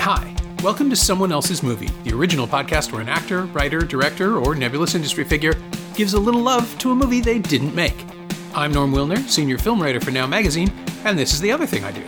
Hi. Welcome to Someone Else's Movie, the original podcast where an actor, writer, director, or nebulous industry figure gives a little love to a movie they didn't make. I'm Norm Wilner, senior film writer for Now Magazine, and this is the other thing I do.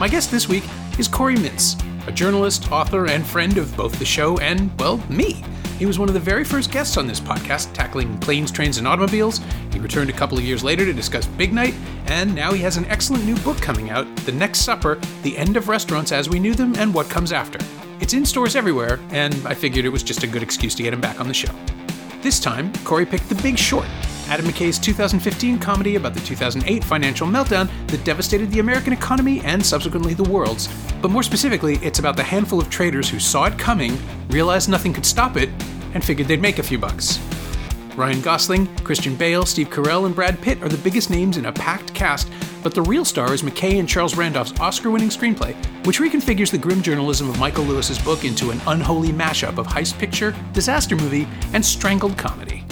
My guest this week is Corey Mintz, a journalist, author, and friend of both the show and, well, me. He was one of the very first guests on this podcast, tackling planes, trains, and automobiles. He returned a couple of years later to discuss Big Night, and now he has an excellent new book coming out, The Next Supper The End of Restaurants as We Knew Them and What Comes After. It's in stores everywhere, and I figured it was just a good excuse to get him back on the show. This time, Corey picked The Big Short, Adam McKay's 2015 comedy about the 2008 financial meltdown that devastated the American economy and subsequently the world's. But more specifically, it's about the handful of traders who saw it coming, realized nothing could stop it, and figured they'd make a few bucks. Ryan Gosling, Christian Bale, Steve Carell, and Brad Pitt are the biggest names in a packed cast, but the real star is McKay and Charles Randolph's Oscar winning screenplay, which reconfigures the grim journalism of Michael Lewis's book into an unholy mashup of heist picture, disaster movie, and strangled comedy.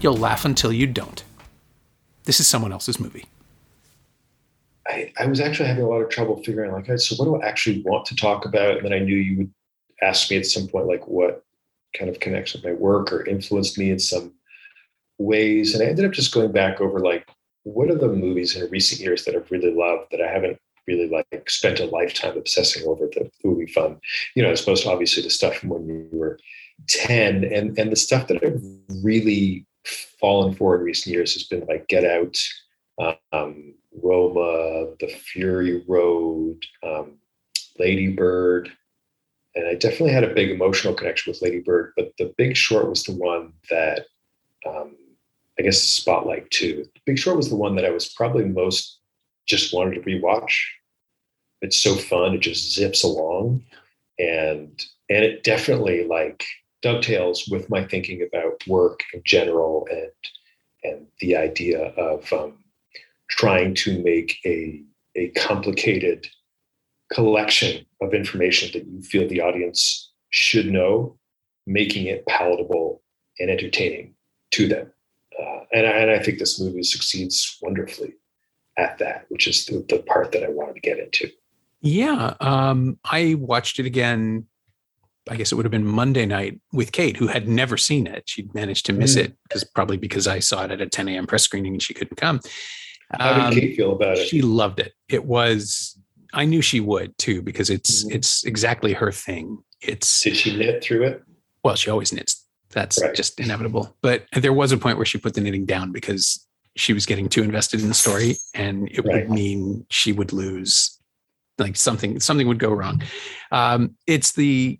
You'll laugh until you don't. This is someone else's movie. I, I was actually having a lot of trouble figuring like, so what do I actually want to talk about? And then I knew you would ask me at some point, like what kind of connects with my work or influenced me in some ways. And I ended up just going back over like, what are the movies in recent years that I've really loved that I haven't really like spent a lifetime obsessing over the movie fun, you know, opposed to obviously the stuff from when you were 10 and, and the stuff that I've really fallen for in recent years has been like Get Out, um, Roma, The Fury Road, um, Lady Bird. And I definitely had a big emotional connection with Lady Bird, but The Big Short was the one that um, I guess Spotlight too. Big Short was the one that I was probably most just wanted to rewatch. It's so fun; it just zips along, and and it definitely like dovetails with my thinking about work in general and and the idea of um, trying to make a a complicated collection of information that you feel the audience should know, making it palatable and entertaining to them. Uh, and, I, and I think this movie succeeds wonderfully at that, which is the, the part that I wanted to get into. Yeah, um, I watched it again I guess it would have been Monday night with Kate, who had never seen it. She'd managed to miss mm. it because probably because I saw it at a 10 a.m. press screening and she couldn't come. How did um, Kate feel about it? She loved it. It was. I knew she would too because it's mm. it's exactly her thing. It's. Did she knit through it? Well, she always knits. That's right. just inevitable. But there was a point where she put the knitting down because she was getting too invested in the story, and it right. would mean she would lose. Like something, something would go wrong. Um, it's the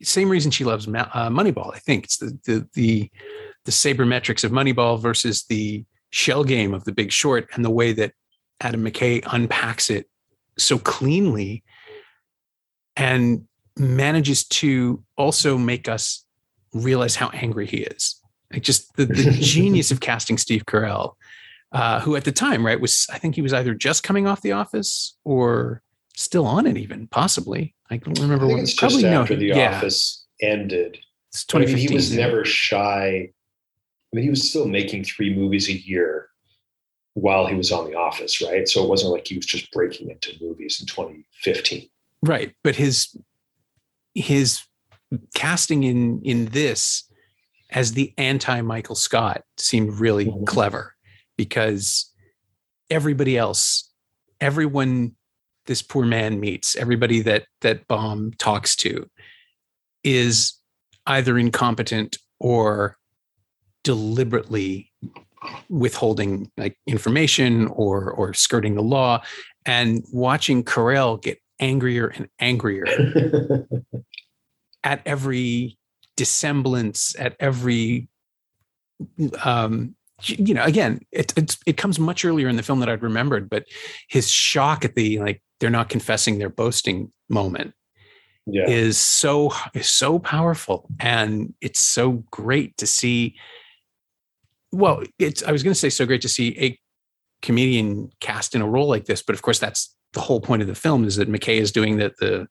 same reason she loves uh, Moneyball. I think it's the the the, the sabermetrics of Moneyball versus the shell game of The Big Short, and the way that Adam McKay unpacks it so cleanly and manages to also make us realize how angry he is. Like just the, the genius of casting Steve Carell, uh, who at the time, right, was I think he was either just coming off The Office or still on it, even possibly. I don't remember. I it's just after no, The yeah. Office ended. It's 2015. I mean, he was yeah. never shy. I mean, he was still making three movies a year while he was on The Office, right? So it wasn't like he was just breaking into movies in 2015. Right, but his his casting in in this as the anti Michael Scott seemed really mm-hmm. clever because everybody else, everyone this poor man meets, everybody that that Baum talks to, is either incompetent or deliberately withholding like information or or skirting the law and watching Carell get angrier and angrier at every dissemblance at every um you know again it, it it comes much earlier in the film that I'd remembered but his shock at the like they're not confessing they're boasting moment yeah. is so is so powerful and it's so great to see well it's i was going to say so great to see a comedian cast in a role like this but of course that's the whole point of the film is that mckay is doing the the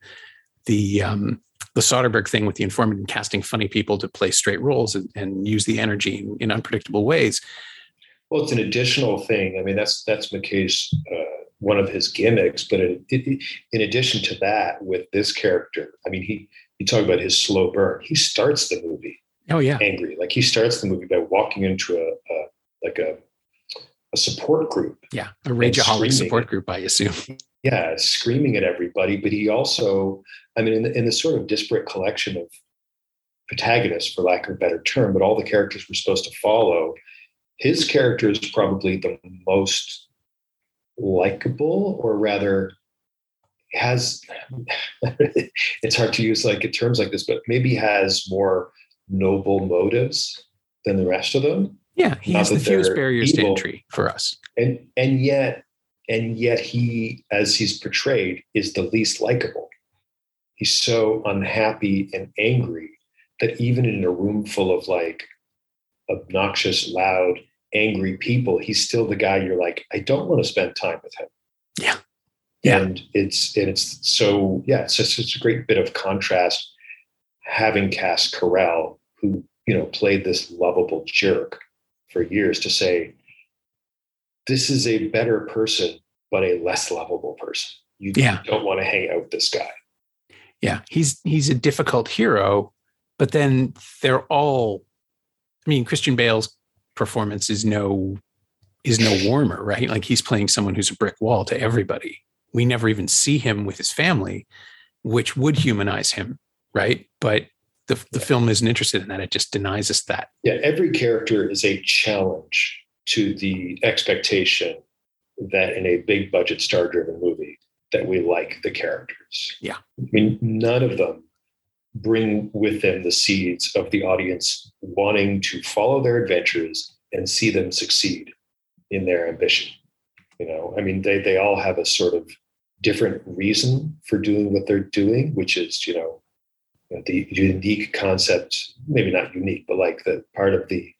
the um the soderbergh thing with the informant and casting funny people to play straight roles and, and use the energy in, in, unpredictable ways well it's an additional thing i mean that's that's mckay's uh one of his gimmicks. But in, in addition to that, with this character, I mean, he you talk about his slow burn. He starts the movie. Oh yeah, angry. Like he starts the movie by walking into a, a like a a support group. Yeah, a rageaholic support group, I assume. Yeah, screaming at everybody. But he also, I mean, in the, in the sort of disparate collection of protagonists, for lack of a better term, but all the characters we're supposed to follow, his character is probably the most likable, or rather, has it's hard to use like terms like this, but maybe has more noble motives than the rest of them. Yeah, he Not has the fewest barriers evil. to entry for us. And and yet and yet he, as he's portrayed, is the least likable. He's so unhappy and angry that even in a room full of like obnoxious, loud, angry people, he's still the guy you're like, I don't want to spend time with him. Yeah. Yeah. And it's and it's so yeah, it's just it's a great bit of contrast having cast Carell, who, you know, played this lovable jerk for years to say, this is a better person, but a less lovable person. You yeah. don't want to hang out with this guy. Yeah. He's he's a difficult hero, but then they're all I mean, Christian Bale's performance is no is no warmer, right? Like he's playing someone who's a brick wall to everybody. We never even see him with his family, which would humanize him, right? But the, the yeah. film isn't interested in that. It just denies us that. Yeah, every character is a challenge to the expectation that in a big budget star driven movie that we like the characters. Yeah. I mean, none of them bring with them the seeds of the audience wanting to follow their adventures and see them succeed in their ambition. You know, I mean, they they all have a sort of different reason for doing what they're doing, which is, you know, the unique concept, maybe not unique, but like the part of the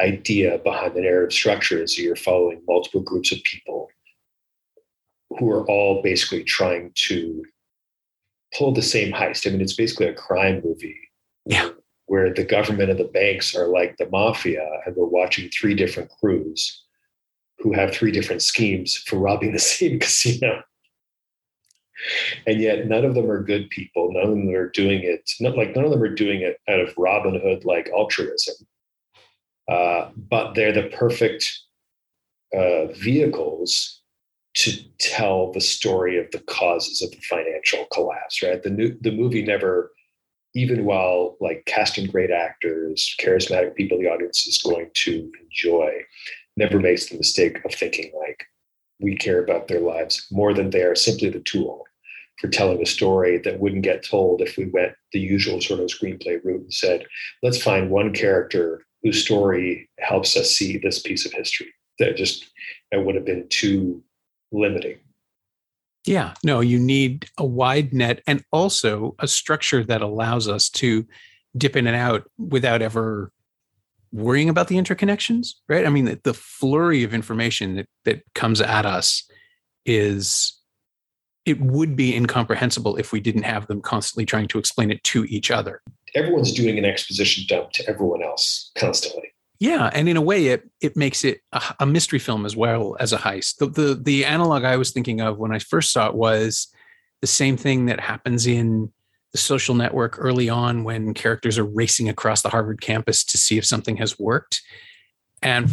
idea behind the narrative structure is you're following multiple groups of people who are all basically trying to pull the same heist. I mean, it's basically a crime movie. Yeah. Where the government and the banks are like the mafia, and we're watching three different crews who have three different schemes for robbing the same casino. And yet none of them are good people. None of them are doing it, not like none of them are doing it out of Robin Hood like altruism. Uh, but they're the perfect uh, vehicles to tell the story of the causes of the financial collapse. Right, the new the movie never, even while like casting great actors, charismatic people, the audience is going to enjoy, never makes the mistake of thinking like we care about their lives more than they are simply the tool for telling a story that wouldn't get told if we went the usual sort of screenplay route and said, let's find one character whose story helps us see this piece of history. That just it would have been too limiting. Yeah, no, you need a wide net and also a structure that allows us to dip in and out without ever worrying about the interconnections, right? I mean, the, the flurry of information that, that comes at us is it would be incomprehensible if we didn't have them constantly trying to explain it to each other. Everyone's doing an exposition dump to everyone else constantly. Yeah, and in a way, it it makes it a, a mystery film as well as a heist. The, the the analog I was thinking of when I first saw it was the same thing that happens in the social network early on when characters are racing across the Harvard campus to see if something has worked. And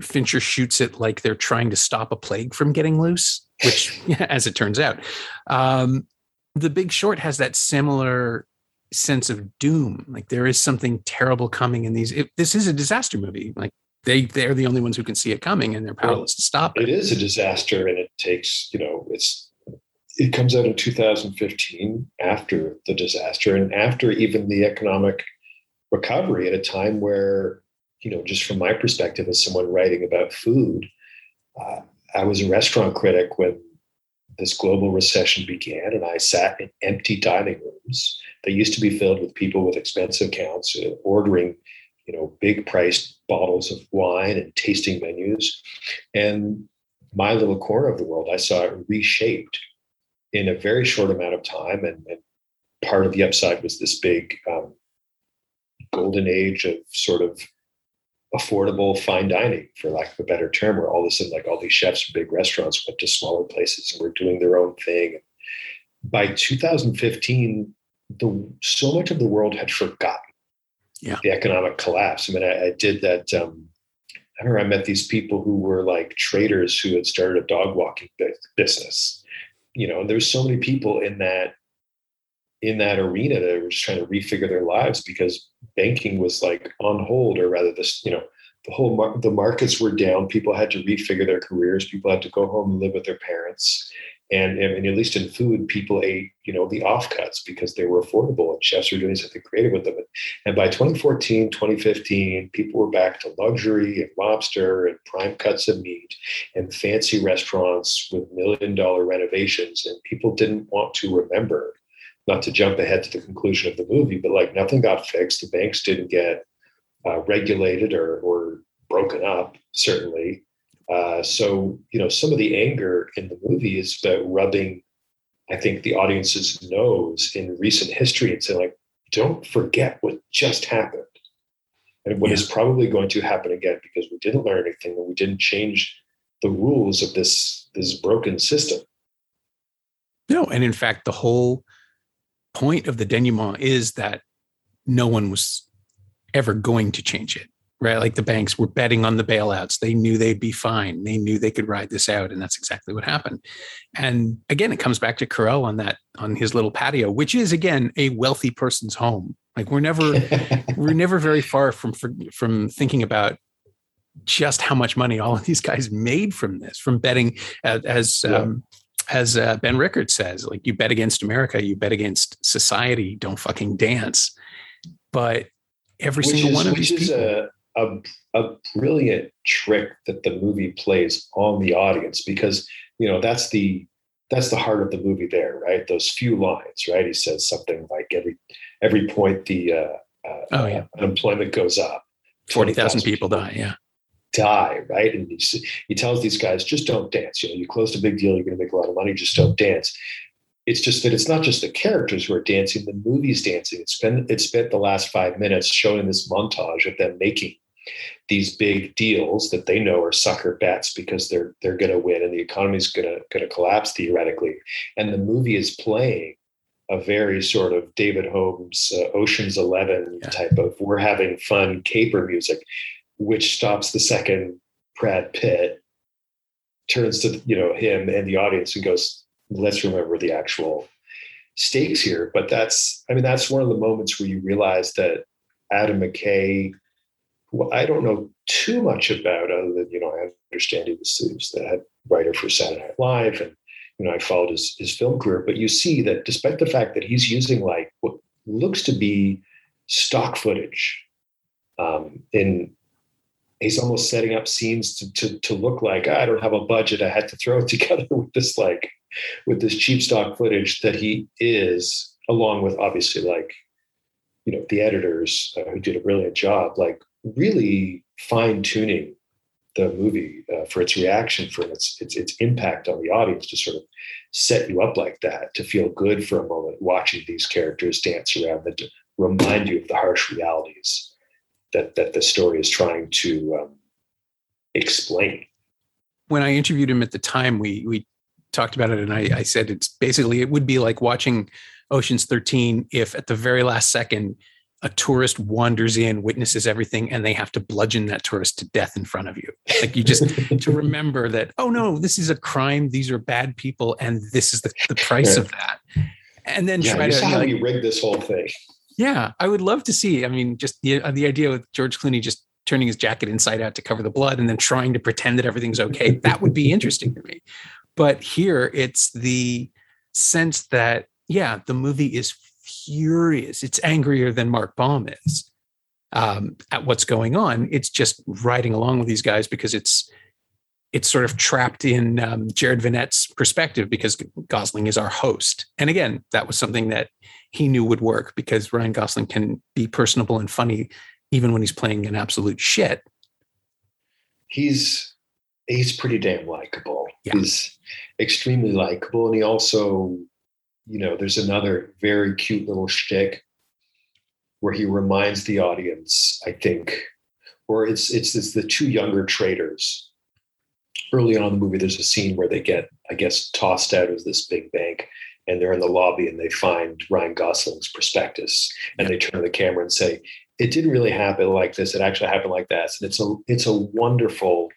Fincher shoots it like they're trying to stop a plague from getting loose which, as it turns out, um, The Big Short has that similar sense of doom. Like there is something terrible coming in these. It, this is a disaster movie. Like they they're the only ones who can see it coming, and they're powerless to stop it. It is a disaster, and it takes you know it's it comes out in 2015 after the disaster and after even the economic recovery at a time where you know just from my perspective as someone writing about food uh, I was a restaurant critic when this global recession began, and I sat in empty dining rooms that used to be filled with people with expensive accounts uh, ordering, you know, big priced bottles of wine and tasting menus. And my little corner of the world, I saw it reshaped in a very short amount of time. And, and part of the upside was this big um, golden age of sort of affordable fine dining, for lack of a better term, where all of a sudden, like all these chefs from big restaurants went to smaller places and were doing their own thing. By 2015, the so much of the world had forgotten yeah. the economic collapse. I mean, I, I did that. Um, I remember I met these people who were like traders who had started a dog walking business. You know, and there's so many people in that in that arena that were just trying to refigure their lives because banking was like on hold, or rather, this you know the whole mar- the markets were down. People had to refigure their careers. People had to go home and live with their parents. And, and at least in food, people ate, you know, the offcuts because they were affordable and chefs were doing something creative with them. And by 2014, 2015, people were back to luxury and lobster and prime cuts of meat and fancy restaurants with million dollar renovations. And people didn't want to remember, not to jump ahead to the conclusion of the movie, but like nothing got fixed. The banks didn't get uh, regulated or, or broken up, certainly. Uh, so, you know, some of the anger in the movie is about rubbing, I think, the audience's nose in recent history and saying, like, don't forget what just happened and what yeah. is probably going to happen again because we didn't learn anything and we didn't change the rules of this this broken system. No, and in fact, the whole point of the denouement is that no one was ever going to change it right? Like the banks were betting on the bailouts. They knew they'd be fine. They knew they could ride this out. And that's exactly what happened. And again, it comes back to Carell on that, on his little patio, which is again, a wealthy person's home. Like we're never, we're never very far from, from thinking about just how much money all of these guys made from this, from betting as, as yeah. um, as uh, Ben Rickert says, like you bet against America, you bet against society, don't fucking dance. But every which single is, one of these people. A, a, a brilliant trick that the movie plays on the audience because you know that's the that's the heart of the movie there right those few lines right he says something like every every point the uh, uh, oh, yeah. unemployment goes up 40,000 people, people die yeah die right? And he, he tells these guys just don't dance. You know you closed a big deal you're going to make a lot of money just don't dance. It's just that it's not just the characters who are dancing the movie's dancing. It's been it's spent the last five minutes showing this montage of them making these big deals that they know are sucker bets because they're they're going to win and the economy's going to going to collapse theoretically. And the movie is playing a very sort of David Holmes uh, Ocean's 11 yeah. type of we're having fun caper music which stops the second Brad Pitt turns to you know him and the audience and goes let's remember the actual stakes here but that's i mean that's one of the moments where you realize that adam mckay who I don't know too much about, other than you know I understand he was, he was the head writer for Saturday Night Live, and you know I followed his his film career. But you see that despite the fact that he's using like what looks to be stock footage, um, in he's almost setting up scenes to, to to look like I don't have a budget. I had to throw it together with this like with this cheap stock footage that he is, along with obviously like you know the editors uh, who did a brilliant job, like really fine tuning the movie uh, for its reaction, for its, its its impact on the audience, to sort of set you up like that, to feel good for a moment watching these characters dance around, to remind you of the harsh realities that that the story is trying to um, explain. When I interviewed him at the time, we we talked about it, and I, I said it's basically it would be like watching Ocean's Thirteen if at the very last second a tourist wanders in, witnesses everything, and they have to bludgeon that tourist to death in front of you. Like you just to remember that, oh no, this is a crime. These are bad people, and this is the, the price of that. And then yeah, try to see how like, you rig this whole thing. Yeah, I would love to see. I mean, just the uh, the idea with George Clooney just turning his jacket inside out to cover the blood and then trying to pretend that everything's okay. that would be interesting to me. But here it's the sense that yeah, the movie is furious. It's angrier than Mark Baum is um, at what's going on. It's just riding along with these guys because it's it's sort of trapped in um, Jared Vennett's perspective because Gosling is our host. And again, that was something that he knew would work because Ryan Gosling can be personable and funny even when he's playing an absolute shit. He's he's pretty damn likable. Yeah. He's extremely likable, and he also you know, there's another very cute little shtick where he reminds the audience, I think, or it's it's it's the two younger traders. Early on in the movie, there's a scene where they get, I guess, tossed out of this big bank, and they're in the lobby and they find Ryan Gosling's prospectus, and they turn to the camera and say, "It didn't really happen like this. It actually happened like that." And it's a it's a wonderful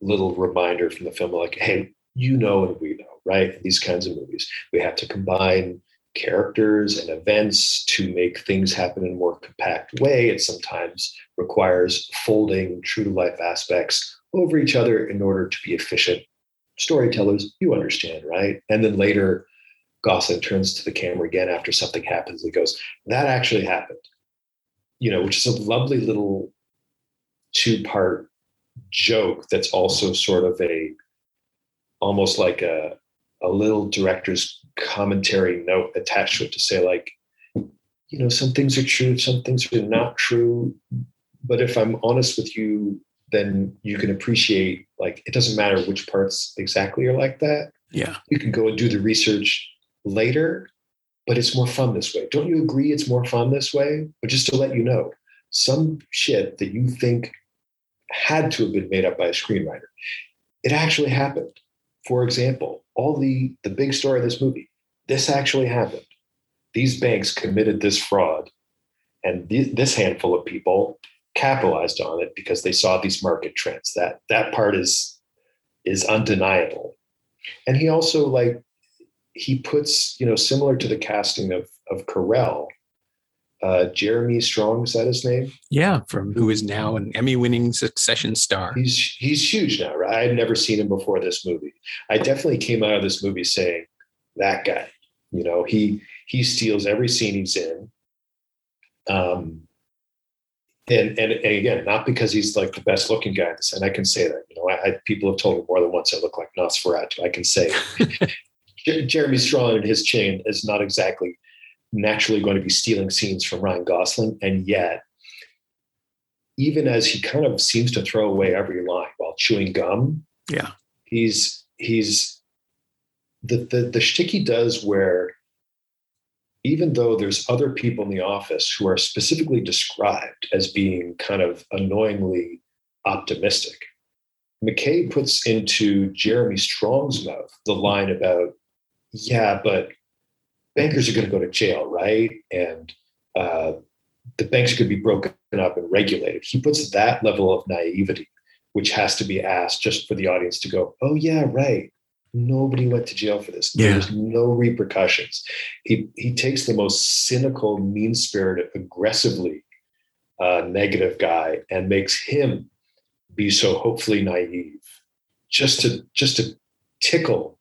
little reminder from the film, like, "Hey, you know, and we know, right? These kinds of movies, we have to combine." characters and events to make things happen in a more compact way. It sometimes requires folding true to life aspects over each other in order to be efficient storytellers. You understand, right? And then later, Gosling turns to the camera again after something happens. He goes, That actually happened. You know, which is a lovely little two part joke that's also sort of a almost like a, a little director's commentary note attached to it to say like you know some things are true some things are not true but if i'm honest with you then you can appreciate like it doesn't matter which parts exactly are like that. Yeah. You can go and do the research later but it's more fun this way. Don't you agree it's more fun this way? But just to let you know some shit that you think had to have been made up by a screenwriter it actually happened. For example all the the big story of this movie this actually happened. These banks committed this fraud and th- this handful of people capitalized on it because they saw these market trends that that part is is undeniable and he also like he puts you know similar to the casting of of Carell uh, Jeremy Strong is that his name? Yeah, from who is now an Emmy-winning Succession star. He's he's huge now, right? I had never seen him before this movie. I definitely came out of this movie saying that guy. You know, he he steals every scene he's in. Um, and, and and again, not because he's like the best looking guy, and I can say that. You know, I, I, people have told me more than once I look like Nosferatu. I can say Jeremy Strong and his chain is not exactly naturally going to be stealing scenes from Ryan Gosling, and yet, even as he kind of seems to throw away every line while chewing gum, yeah, he's he's the the the shtick he does where even though there's other people in the office who are specifically described as being kind of annoyingly optimistic, McKay puts into Jeremy Strong's mouth the line about, yeah, but bankers are going to go to jail, right? And uh, the banks could be broken up and regulated. He puts that level of naivety, which has to be asked just for the audience to go, oh, yeah, right. Nobody went to jail for this. Yeah. There's no repercussions. He, he takes the most cynical, mean spirited, aggressively uh, negative guy and makes him be so hopefully naive just to just to tickle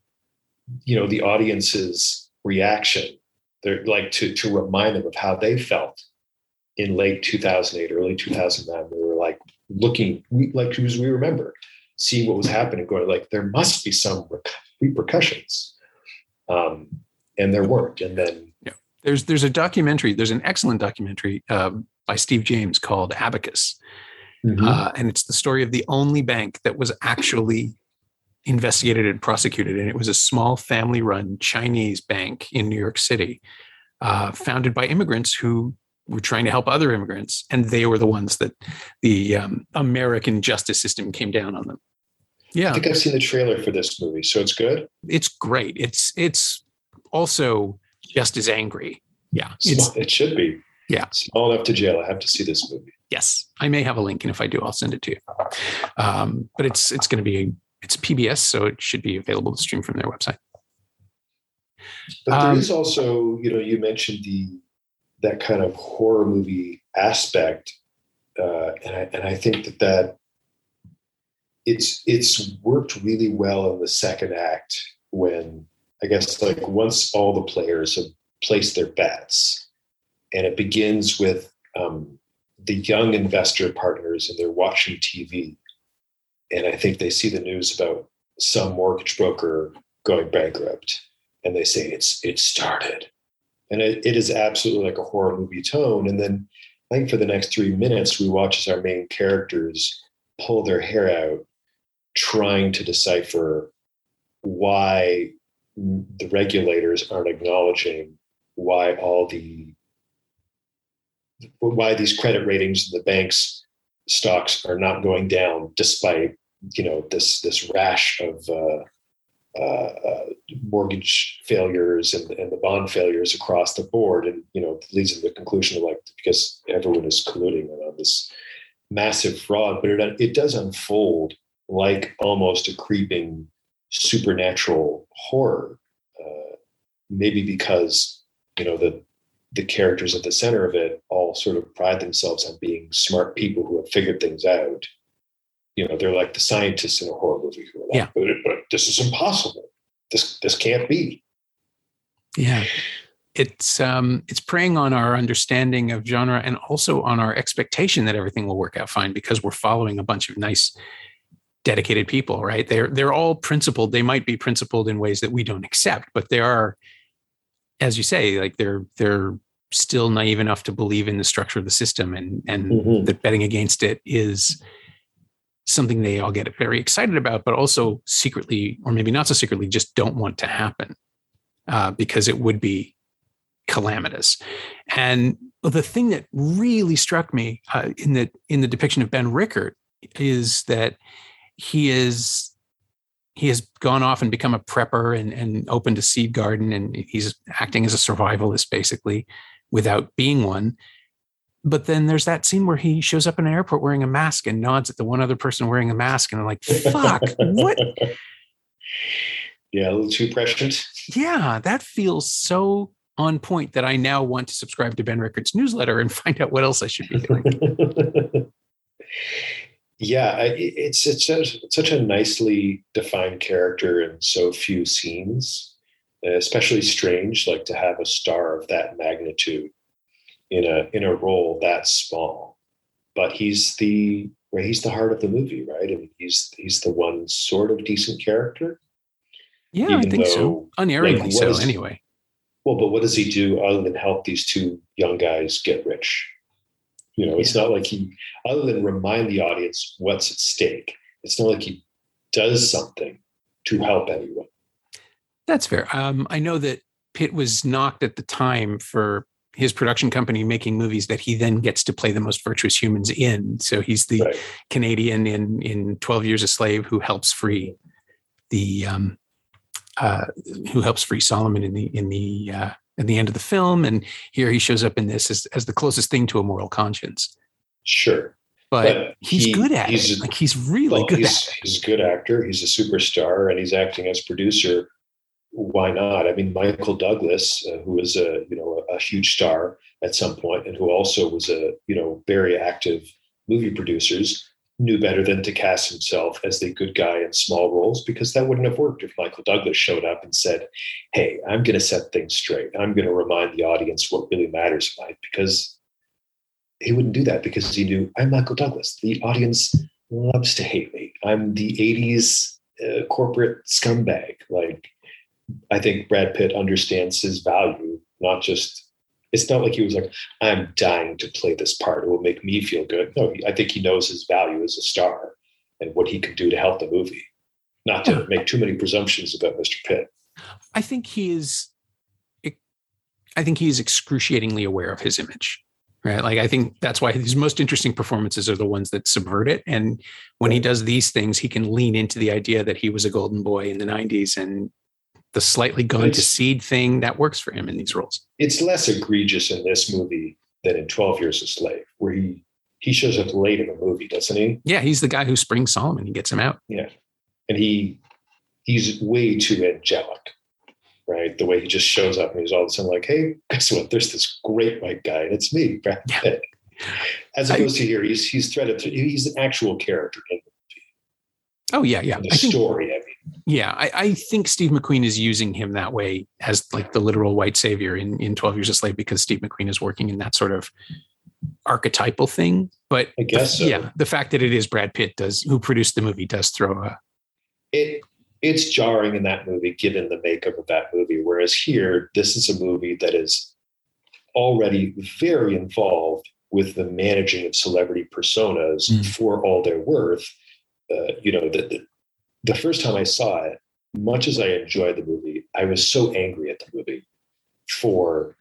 you know the audience's reaction. They're like to to remind them of how they felt in late 2008, early 2009. We were like looking, we, like as we remember, seeing what was happening, going like there must be some repercussions, um, and there weren't. And then yeah. there's there's a documentary. There's an excellent documentary uh, by Steve James called Abacus. Mm-hmm. Uh, and it's the story of the only bank that was actually investigated and prosecuted. And it was a small family run Chinese bank in New York City, uh, founded by immigrants who were trying to help other immigrants. And they were the ones that the um, American justice system came down on them. Yeah. I think I've seen the trailer for this movie. So it's good. It's great. It's, it's also just as angry. Yeah. Small, it should be. Yeah. Small enough to jail. I have to see this movie. Yes. I may have a link. And if I do, I'll send it to you. Um, but it's, it's going to be it's PBS, so it should be available to stream from their website. But there um, is also, you know, you mentioned the that kind of horror movie aspect, uh, and I and I think that that it's it's worked really well in the second act when I guess like once all the players have placed their bets, and it begins with um, the young investor partners and they're watching TV and I think they see the news about some mortgage broker going bankrupt, and they say it's it started, and it, it is absolutely like a horror movie tone. And then I think for the next three minutes, we watch as our main characters pull their hair out, trying to decipher why the regulators aren't acknowledging why all the why these credit ratings the banks stocks are not going down despite you know this this rash of uh, uh, uh, mortgage failures and, and the bond failures across the board, and you know leads to the conclusion of like because everyone is colluding on this massive fraud, but it it does unfold like almost a creeping supernatural horror, uh, maybe because you know the the characters at the center of it all sort of pride themselves on being smart people who have figured things out. You know, they're like the scientists in a horror movie who are like, yeah. but, but this is impossible. This this can't be. Yeah. It's um it's preying on our understanding of genre and also on our expectation that everything will work out fine because we're following a bunch of nice dedicated people, right? They're they're all principled. They might be principled in ways that we don't accept, but they are as you say, like they're they're still naive enough to believe in the structure of the system and and mm-hmm. that betting against it is something they all get very excited about, but also secretly, or maybe not so secretly, just don't want to happen uh, because it would be calamitous. And the thing that really struck me uh, in the in the depiction of Ben Rickert is that he is he has gone off and become a prepper and, and opened a seed garden and he's acting as a survivalist basically without being one. But then there's that scene where he shows up in an airport wearing a mask and nods at the one other person wearing a mask and i'm like fuck what? Yeah a little too prescient. Yeah that feels so on point that i now want to subscribe to ben rickert's newsletter and find out what else i should be doing yeah, it's it's such a nicely defined character in so few scenes, especially strange, like to have a star of that magnitude in a in a role that small. But he's the he's the heart of the movie, right? And he's he's the one sort of decent character. Yeah, I think though, so. Unerringly like, so, anyway. Well, but what does he do other than help these two young guys get rich? You know, it's not like he, other than remind the audience what's at stake, it's not like he does something to help anyone. That's fair. Um, I know that Pitt was knocked at the time for his production company making movies that he then gets to play the most virtuous humans in. So he's the right. Canadian in in Twelve Years a Slave who helps free the um, uh, who helps free Solomon in the in the uh, at the end of the film, and here he shows up in this as, as the closest thing to a moral conscience. Sure, but, but he's he, good at he's, it. Like he's really well, good. He's, he's a good actor. He's a superstar, and he's acting as producer. Why not? I mean, Michael Douglas, uh, who was a you know a, a huge star at some point, and who also was a you know very active movie producers knew better than to cast himself as the good guy in small roles because that wouldn't have worked if Michael Douglas showed up and said, Hey, I'm going to set things straight. I'm going to remind the audience what really matters in life because he wouldn't do that because he knew I'm Michael Douglas. The audience loves to hate me. I'm the 80s uh, corporate scumbag. Like, I think Brad Pitt understands his value, not just it's not like he was like, I'm dying to play this part. It will make me feel good. No, I think he knows his value as a star and what he can do to help the movie. Not to make too many presumptions about Mr. Pitt. I think he is. I think he is excruciatingly aware of his image, right? Like I think that's why his most interesting performances are the ones that subvert it. And when he does these things, he can lean into the idea that he was a golden boy in the '90s and the slightly gone to seed thing that works for him in these roles. It's less egregious in this movie than in 12 Years a Slave, where he he shows up late in the movie, doesn't he? Yeah, he's the guy who springs Solomon. He gets him out. Yeah. And he he's way too angelic, right? The way he just shows up and he's all of a sudden like, hey, guess what? There's this great white guy, and it's me, Brad Pitt. Yeah. As opposed I, to here, he's he's threaded through, he's an actual character in the movie. Oh yeah, yeah. The I story, think, yeah, I, I, think Steve McQueen is using him that way as like the literal white savior in, in 12 Years a Slave because Steve McQueen is working in that sort of archetypal thing. But I guess the, so. yeah, the fact that it is Brad Pitt does who produced the movie does throw a it it's jarring in that movie given the makeup of that movie. Whereas here, this is a movie that is already very involved with the managing of celebrity personas mm. for all their worth. Uh, you know, the, the, the first time I saw it, much as I enjoyed the movie, I was so angry at the movie for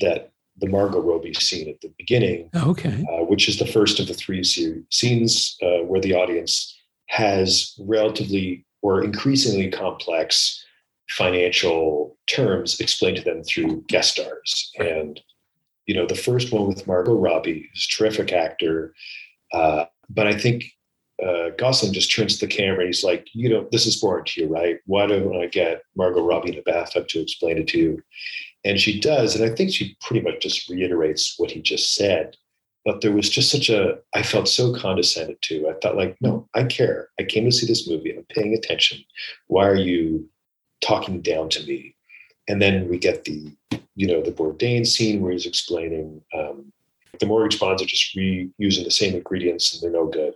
that the Margot Robbie scene at the beginning, okay, uh, which is the first of the three scenes uh, where the audience has relatively or increasingly complex financial terms explained to them through guest stars. And you know, the first one with Margot Robbie, who's a terrific actor, uh, but I think uh, Gosling just turns to the camera and he's like, you know, this is boring to you, right? Why don't I get Margot Robbie in a bathtub to explain it to you? And she does. And I think she pretty much just reiterates what he just said. But there was just such a, I felt so condescended to. I thought, like, no, I care. I came to see this movie. I'm paying attention. Why are you talking down to me? And then we get the, you know, the Bourdain scene where he's explaining um, the mortgage bonds are just reusing the same ingredients and they're no good.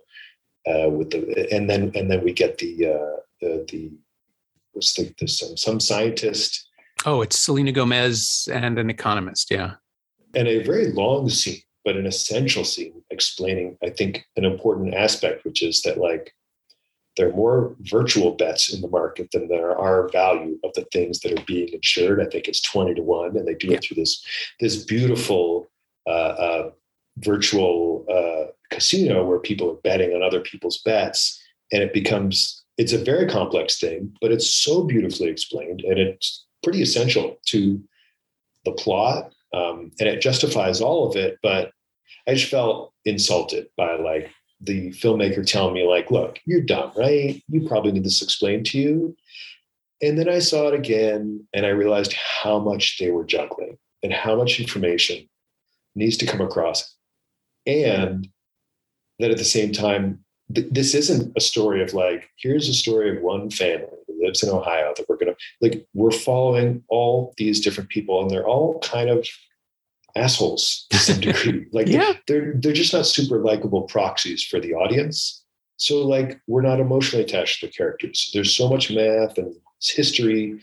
Uh, with the and then and then we get the uh, the, the what's the, the some some scientist. Oh, it's Selena Gomez and an economist. Yeah, and a very long scene, but an essential scene explaining, I think, an important aspect, which is that like there are more virtual bets in the market than there are value of the things that are being insured. I think it's twenty to one, and they do yeah. it through this this beautiful uh, uh, virtual uh, casino where people are betting on other people's bets and it becomes it's a very complex thing but it's so beautifully explained and it's pretty essential to the plot um, and it justifies all of it but i just felt insulted by like the filmmaker telling me like look you're dumb right? You probably need this explained to you. And then i saw it again and i realized how much they were juggling and how much information needs to come across and that at the same time th- this isn't a story of like here's a story of one family who lives in ohio that we're gonna like we're following all these different people and they're all kind of assholes to some degree. Like yeah. they're they're just not super likable proxies for the audience. So like we're not emotionally attached to the characters. There's so much math and history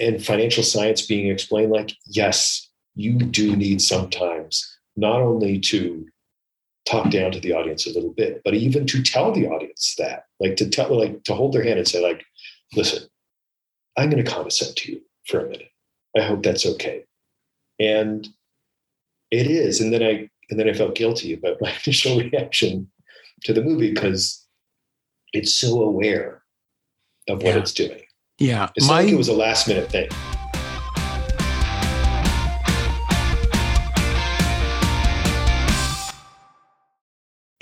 and financial science being explained like yes you do need sometimes not only to talk down to the audience a little bit, but even to tell the audience that, like to tell, like to hold their hand and say, like, listen, I'm going to condescend to you for a minute. I hope that's okay. And it is. And then I, and then I felt guilty about my initial reaction to the movie because it's so aware of what yeah. it's doing. Yeah. It's my, like it was a last minute thing.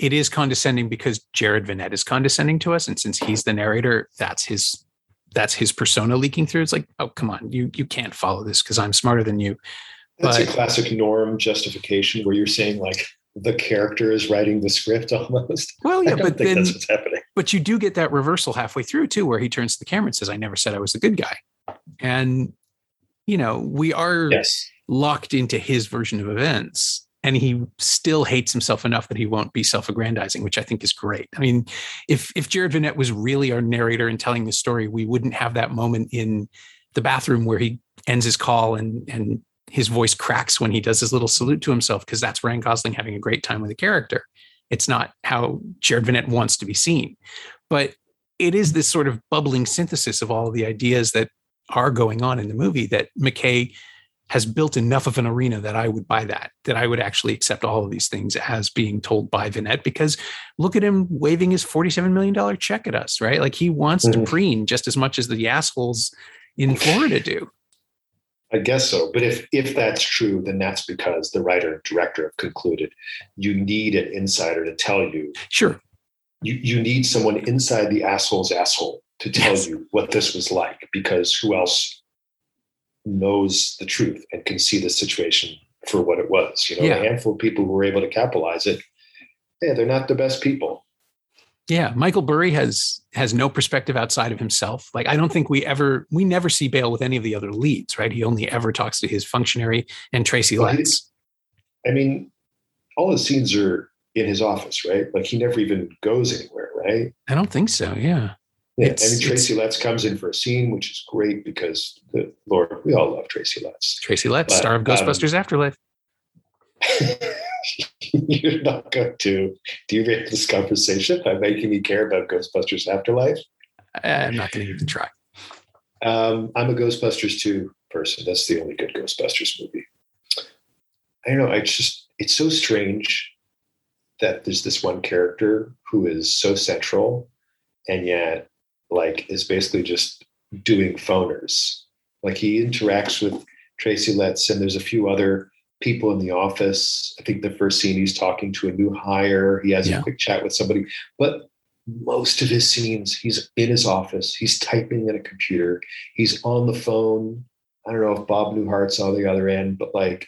It is condescending because Jared Vennett is condescending to us, and since he's the narrator, that's his that's his persona leaking through. It's like, oh come on, you you can't follow this because I'm smarter than you. That's but, a classic norm justification where you're saying like the character is writing the script almost. Well, yeah, but then that's what's happening. But you do get that reversal halfway through too, where he turns to the camera and says, "I never said I was the good guy," and you know we are yes. locked into his version of events and he still hates himself enough that he won't be self-aggrandizing, which I think is great. I mean, if if Jared Vennett was really our narrator and telling the story, we wouldn't have that moment in the bathroom where he ends his call and and his voice cracks when he does his little salute to himself because that's Ryan Gosling having a great time with the character. It's not how Jared Vennett wants to be seen, but it is this sort of bubbling synthesis of all of the ideas that are going on in the movie that McKay has built enough of an arena that I would buy that, that I would actually accept all of these things as being told by Vennett because look at him waving his $47 million check at us, right? Like he wants mm-hmm. to preen just as much as the assholes in Florida do. I guess so. But if if that's true, then that's because the writer and director have concluded you need an insider to tell you. Sure. You you need someone inside the asshole's asshole to tell yes. you what this was like because who else knows the truth and can see the situation for what it was. You know, yeah. a handful of people who were able to capitalize it, yeah, they're not the best people. Yeah, Michael Burry has has no perspective outside of himself. Like I don't think we ever we never see Bale with any of the other leads, right? He only ever talks to his functionary and Tracy well, Letts. I mean, all the scenes are in his office, right? Like he never even goes anywhere, right? I don't think so. Yeah. Yeah, it's, I mean Tracy Letts comes in for a scene, which is great because the Lord, we all love Tracy Letts. Tracy Letts, but, star of Ghostbusters um, Afterlife. you're not going to derail this conversation by making me care about Ghostbusters Afterlife. I'm not going to even try. Um, I'm a Ghostbusters 2 person. That's the only good Ghostbusters movie. I don't know. It's just it's so strange that there's this one character who is so central, and yet like is basically just doing phoners. Like he interacts with Tracy Letts, and there's a few other people in the office. I think the first scene he's talking to a new hire. He has yeah. a quick chat with somebody, but most of his scenes he's in his office. He's typing in a computer. He's on the phone. I don't know if Bob Newhart's on the other end, but like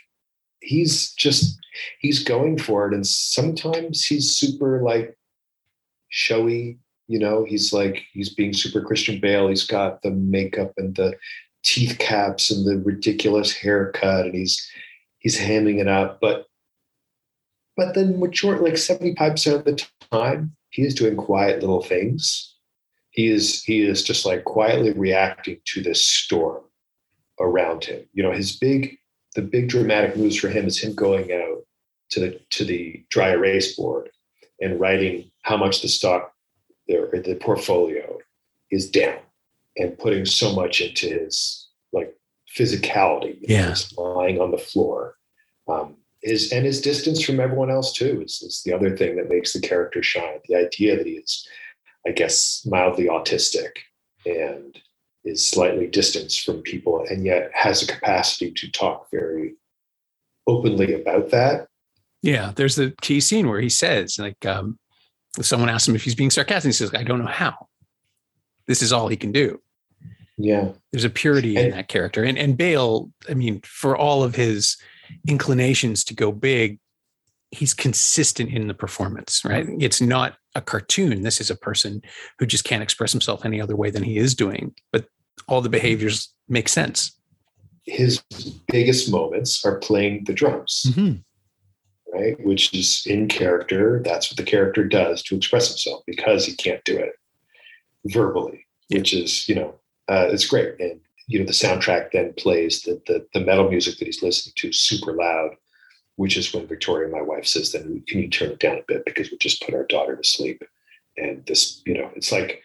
he's just he's going for it. And sometimes he's super like showy. You know, he's like he's being super Christian Bale. He's got the makeup and the teeth caps and the ridiculous haircut, and he's he's hamming it up. But but then majority like 75% of the time, he is doing quiet little things. He is he is just like quietly reacting to this storm around him. You know, his big the big dramatic moves for him is him going out to the to the dry erase board and writing how much the stock the, the portfolio is down and putting so much into his like physicality. Yeah. Just lying on the floor. Um, his and his distance from everyone else too is, is the other thing that makes the character shine. The idea that he is, I guess, mildly autistic and is slightly distanced from people and yet has a capacity to talk very openly about that. Yeah, there's the key scene where he says, like, um, someone asks him if he's being sarcastic. He says, I don't know how. This is all he can do. Yeah. There's a purity and, in that character. And and Bale, I mean, for all of his inclinations to go big, he's consistent in the performance, right? It's not a cartoon. This is a person who just can't express himself any other way than he is doing. But all the behaviors make sense. His biggest moments are playing the drums, mm-hmm. Right? Which is in character. That's what the character does to express himself because he can't do it verbally, yeah. which is, you know, uh, it's great. And you know the soundtrack then plays the, the, the metal music that he's listening to super loud which is when victoria my wife says then can you turn it down a bit because we just put our daughter to sleep and this you know it's like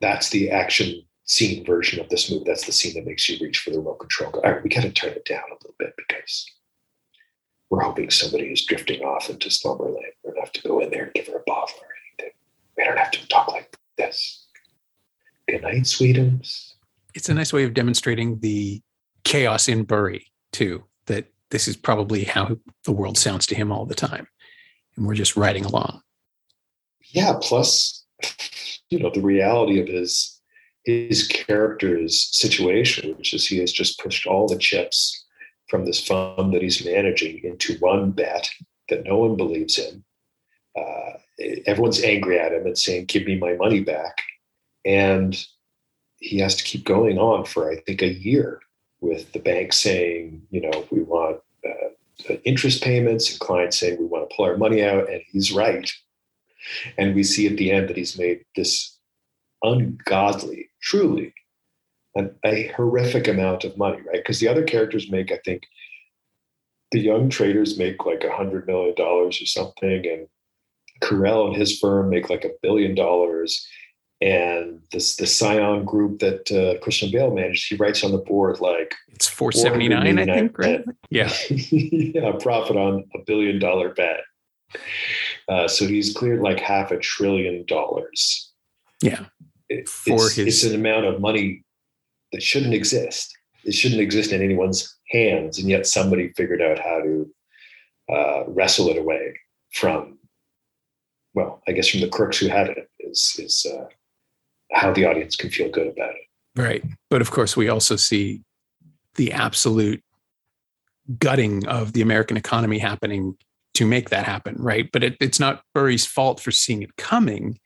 that's the action scene version of this movie that's the scene that makes you reach for the remote control go, all right we got to turn it down a little bit because we're hoping somebody is drifting off into slumberland we don't have to go in there and give her a bottle or anything we don't have to talk like this good night sweetums it's a nice way of demonstrating the chaos in Burry too. That this is probably how the world sounds to him all the time, and we're just riding along. Yeah. Plus, you know, the reality of his his character's situation, which is he has just pushed all the chips from this fund that he's managing into one bet that no one believes in. Uh, everyone's angry at him and saying, "Give me my money back," and he has to keep going on for I think a year with the bank saying, you know, we want uh, interest payments, and clients saying we want to pull our money out, and he's right. And we see at the end that he's made this ungodly, truly, an, a horrific amount of money, right? Because the other characters make, I think, the young traders make like a hundred million dollars or something, and Carell and his firm make like a billion dollars and this the Scion group that uh, Christian Bale managed, he writes on the board like it's 479, I think, right? Yeah. yeah, profit on a billion dollar bet. Uh, so he's cleared like half a trillion dollars. Yeah. It, For it's, his... it's an amount of money that shouldn't exist. It shouldn't exist in anyone's hands. And yet somebody figured out how to uh, wrestle it away from, well, I guess from the crooks who had it is, is uh, how the audience can feel good about it. Right. But of course, we also see the absolute gutting of the American economy happening to make that happen. Right. But it, it's not Burry's fault for seeing it coming.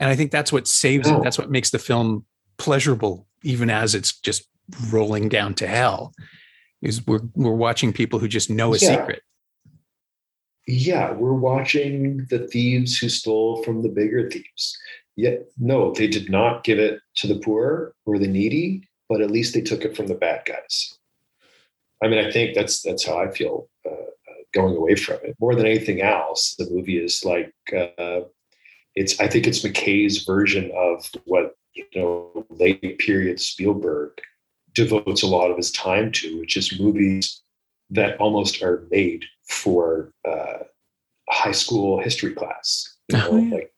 And I think that's what saves no. it. That's what makes the film pleasurable, even as it's just rolling down to hell. Is we're we're watching people who just know a yeah. secret. Yeah, we're watching the thieves who stole from the bigger thieves. Yet, no, they did not give it to the poor or the needy, but at least they took it from the bad guys. I mean, I think that's that's how I feel uh, uh going away from it. More than anything else, the movie is like uh, it's. I think it's McKay's version of what you know late period Spielberg devotes a lot of his time to, which is movies that almost are made for uh, high school history class. You know, oh, yeah. like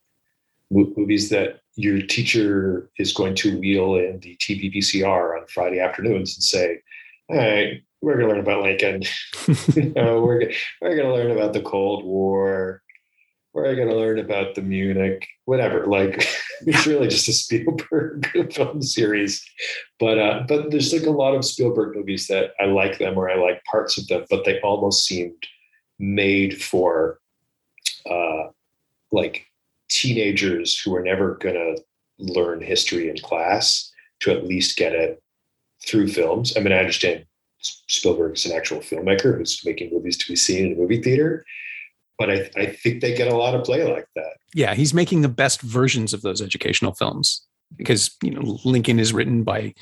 movies that your teacher is going to wheel in the TV VCR on Friday afternoons and say, "All right, we're going to learn about Lincoln. you know, we're we're going to learn about the Cold War. We're going to learn about the Munich, whatever." Like it's really just a Spielberg film series, but uh, but there's like a lot of Spielberg movies that I like them or I like parts of them, but they almost seemed made for uh, like teenagers who are never going to learn history in class to at least get it through films. I mean, I understand Spielberg is an actual filmmaker who's making movies to be seen in a movie theater, but I, I think they get a lot of play like that. Yeah, he's making the best versions of those educational films because you know Lincoln is written by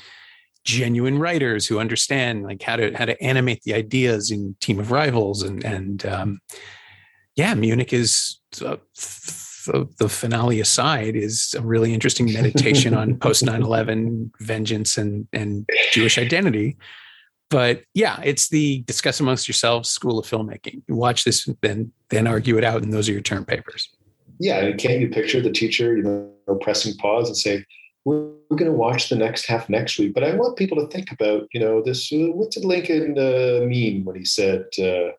genuine writers who understand like how to how to animate the ideas in Team of Rivals and and um, yeah, Munich is uh, the, the finale aside, is a really interesting meditation on post 9-11 vengeance and, and Jewish identity. But yeah, it's the discuss amongst yourselves school of filmmaking. You watch this, then then argue it out, and those are your term papers. Yeah, can't you picture the teacher, you know, pressing pause and say, "We're, we're going to watch the next half next week," but I want people to think about, you know, this. Uh, what did Lincoln uh, mean when he said? Uh,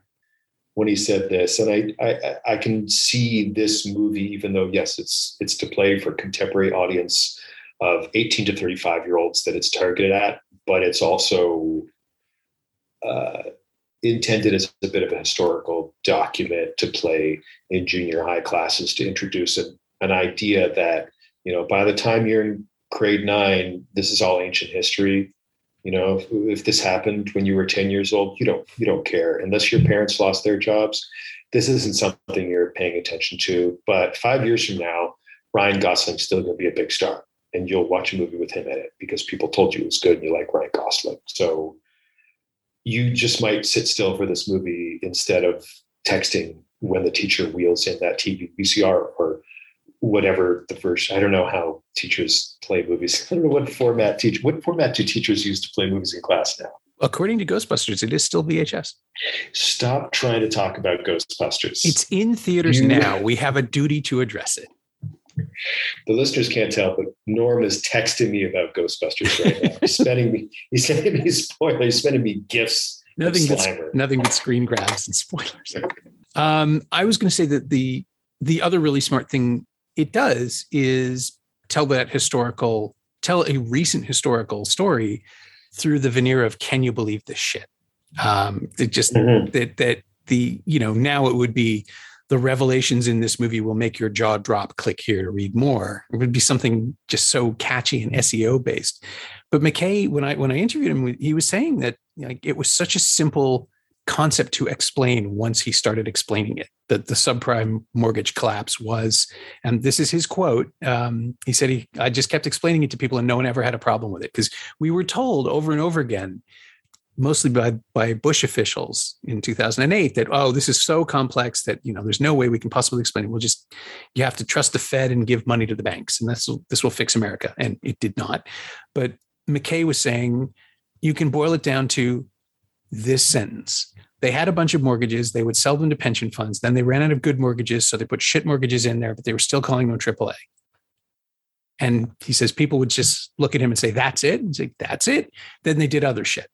when he said this, and I, I I can see this movie, even though yes, it's it's to play for contemporary audience of 18 to 35 year olds that it's targeted at, but it's also uh, intended as a bit of a historical document to play in junior high classes to introduce an, an idea that you know by the time you're in grade nine, this is all ancient history you know, if, if, this happened when you were 10 years old, you don't you don't care unless your parents lost their jobs. This isn't something you're paying attention to. But five years from now, Ryan Gosling's still going to be a big star, and you'll watch a movie with him in it because people told you it was good and you like Ryan Gosling. So you just might sit still for this movie instead of texting when the teacher wheels in that TV VCR or whatever the first i don't know how teachers play movies. I don't know what format teach what format do teachers use to play movies in class now? According to ghostbusters it is still vhs stop trying to talk about ghostbusters. It's in theaters you, now. we have a duty to address it the listeners can't tell, but Norm is texting me about Ghostbusters right now. He's sending me, he's sending me spoilers, he's sending me gifts. Nothing but, nothing but screen grabs and spoilers. Um, I was going to say that the the other really smart thing it does is tell that historical, tell a recent historical story through the veneer of can you believe this shit? Um, that just mm-hmm. that that the you know now it would be the revelations in this movie will make your jaw drop. Click here to read more. It would be something just so catchy and SEO based. But McKay, when I when I interviewed him, he was saying that like it was such a simple concept to explain once he started explaining it that the subprime mortgage collapse was and this is his quote um, he said he i just kept explaining it to people and no one ever had a problem with it because we were told over and over again mostly by by bush officials in 2008 that oh this is so complex that you know there's no way we can possibly explain it we'll just you have to trust the fed and give money to the banks and this will this will fix america and it did not but mckay was saying you can boil it down to this sentence they had a bunch of mortgages. They would sell them to pension funds. Then they ran out of good mortgages. So they put shit mortgages in there, but they were still calling them AAA. And he says people would just look at him and say, That's it. And say, That's it. Then they did other shit.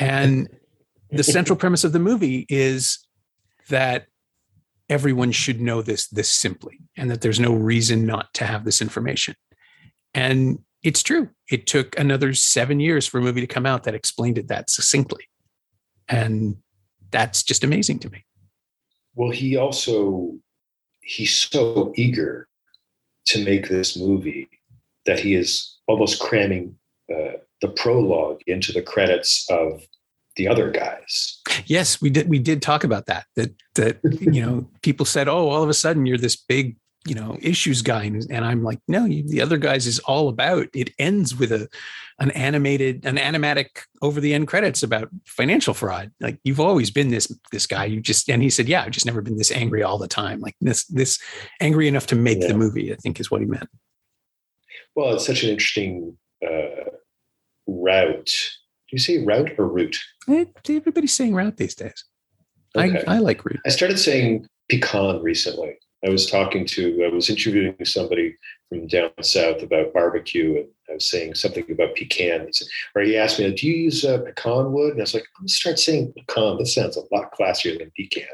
And the central premise of the movie is that everyone should know this this simply and that there's no reason not to have this information. And it's true. It took another seven years for a movie to come out that explained it that succinctly. And that's just amazing to me. Well, he also he's so eager to make this movie that he is almost cramming uh, the prologue into the credits of the other guys. Yes, we did. We did talk about that. That that you know, people said, "Oh, all of a sudden you're this big you know issues guy and i'm like no the other guys is all about it ends with a an animated an animatic over the end credits about financial fraud like you've always been this this guy you just and he said yeah i've just never been this angry all the time like this this angry enough to make yeah. the movie i think is what he meant well it's such an interesting uh, route Do you say route or root? Everybody's saying route these days. Okay. I, I like route. I started saying pecan recently. I was talking to, I was interviewing somebody from down south about barbecue, and I was saying something about pecan. He said, or he asked me, "Do you use uh, pecan wood?" And I was like, "I'm gonna start saying pecan. This sounds a lot classier than pecan."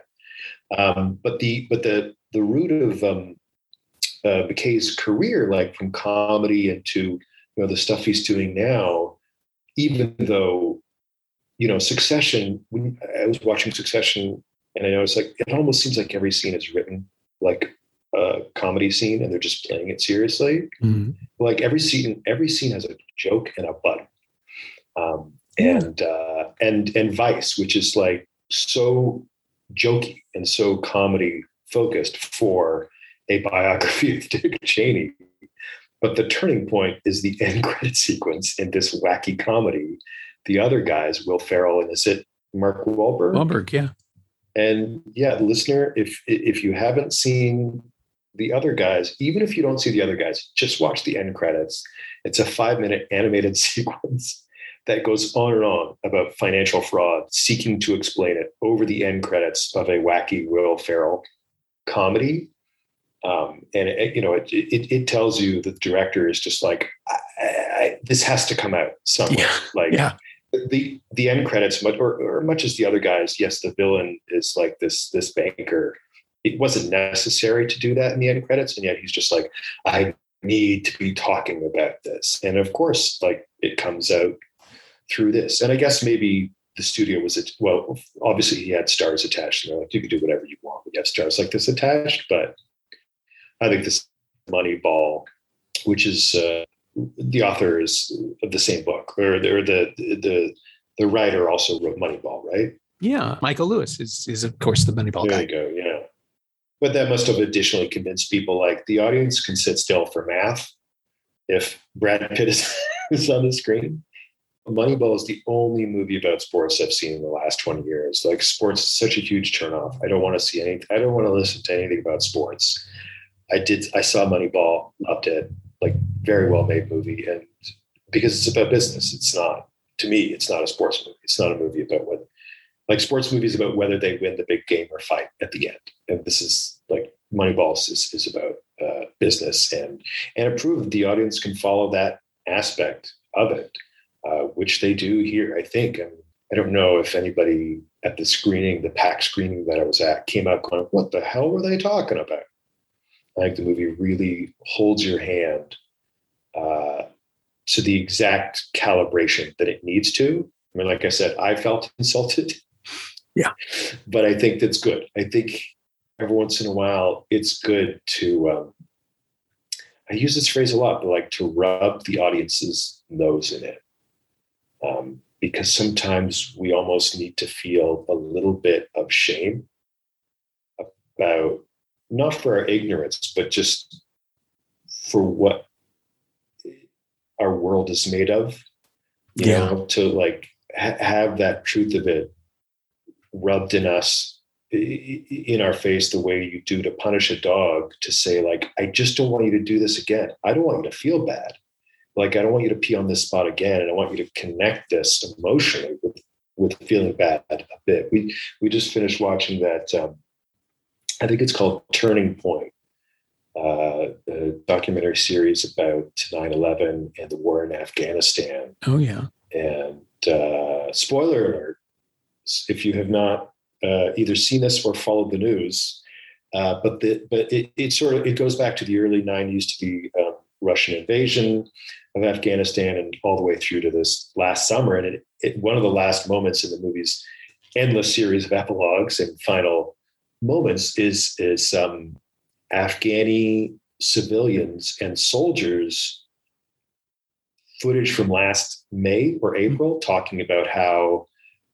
Um, but the but the the root of um, uh, McKay's career, like from comedy into you know the stuff he's doing now, even though you know Succession. When I was watching Succession, and I noticed like it almost seems like every scene is written like a comedy scene, and they're just playing it seriously. Mm-hmm. Like every scene, every scene has a joke and a butt. Um, and uh, and and Vice, which is like so jokey and so comedy focused for a biography of Dick Cheney. But the turning point is the end credit sequence in this wacky comedy. The other guys, Will Ferrell, and is it Mark Wahlberg? Wahlberg, yeah. And yeah, listener, if if you haven't seen the other guys, even if you don't see the other guys, just watch the end credits. It's a five minute animated sequence that goes on and on about financial fraud, seeking to explain it over the end credits of a wacky Will Ferrell comedy um, and it, you know, it, it, it tells you that the director is just like, I, I, this has to come out somewhere. Yeah. Like yeah. the the end credits, much or, or much as the other guys, yes, the villain is like this this banker. It wasn't necessary to do that in the end credits, and yet he's just like, I need to be talking about this, and of course, like it comes out through this. And I guess maybe the studio was it well, obviously he had stars attached, and they're like, you can do whatever you want. We have stars like this attached, but I think this Moneyball, which is uh, the author is of the same book, or the, or the the the writer also wrote Moneyball, right? Yeah, Michael Lewis is is of course the Moneyball there guy. There you go. Yeah, but that must have additionally convinced people like the audience can sit still for math if Brad Pitt is, is on the screen. Moneyball is the only movie about sports I've seen in the last 20 years. Like sports is such a huge turnoff. I don't want to see any I don't want to listen to anything about sports. I did. I saw Moneyball, loved it. Like very well made movie, and because it's about business, it's not to me. It's not a sports movie. It's not a movie about what like sports movies about whether they win the big game or fight at the end. And this is like Moneyball is, is about uh, business and and it proved the audience can follow that aspect of it, uh, which they do here. I think. And I don't know if anybody at the screening, the pack screening that I was at, came out going, "What the hell were they talking about?" I think the movie really holds your hand uh, to the exact calibration that it needs to. I mean, like I said, I felt insulted. Yeah. But I think that's good. I think every once in a while, it's good to, um, I use this phrase a lot, but like to rub the audience's nose in it. Um, because sometimes we almost need to feel a little bit of shame about not for our ignorance, but just for what our world is made of. You yeah. know, to like ha- have that truth of it rubbed in us in our face the way you do to punish a dog to say like i just don't want you to do this again i don't want you to feel bad like i don't want you to pee on this spot again and i want you to connect this emotionally with with feeling bad a bit we we just finished watching that um, I think it's called Turning Point, uh, a documentary series about 9 11 and the war in Afghanistan. Oh, yeah. And uh, spoiler alert if you have not uh, either seen this or followed the news, uh, but the, but it, it sort of it goes back to the early 90s to the um, Russian invasion of Afghanistan and all the way through to this last summer. And it, it, one of the last moments in the movie's endless series of epilogues and final moments is is um, Afghani civilians and soldiers footage from last May or April talking about how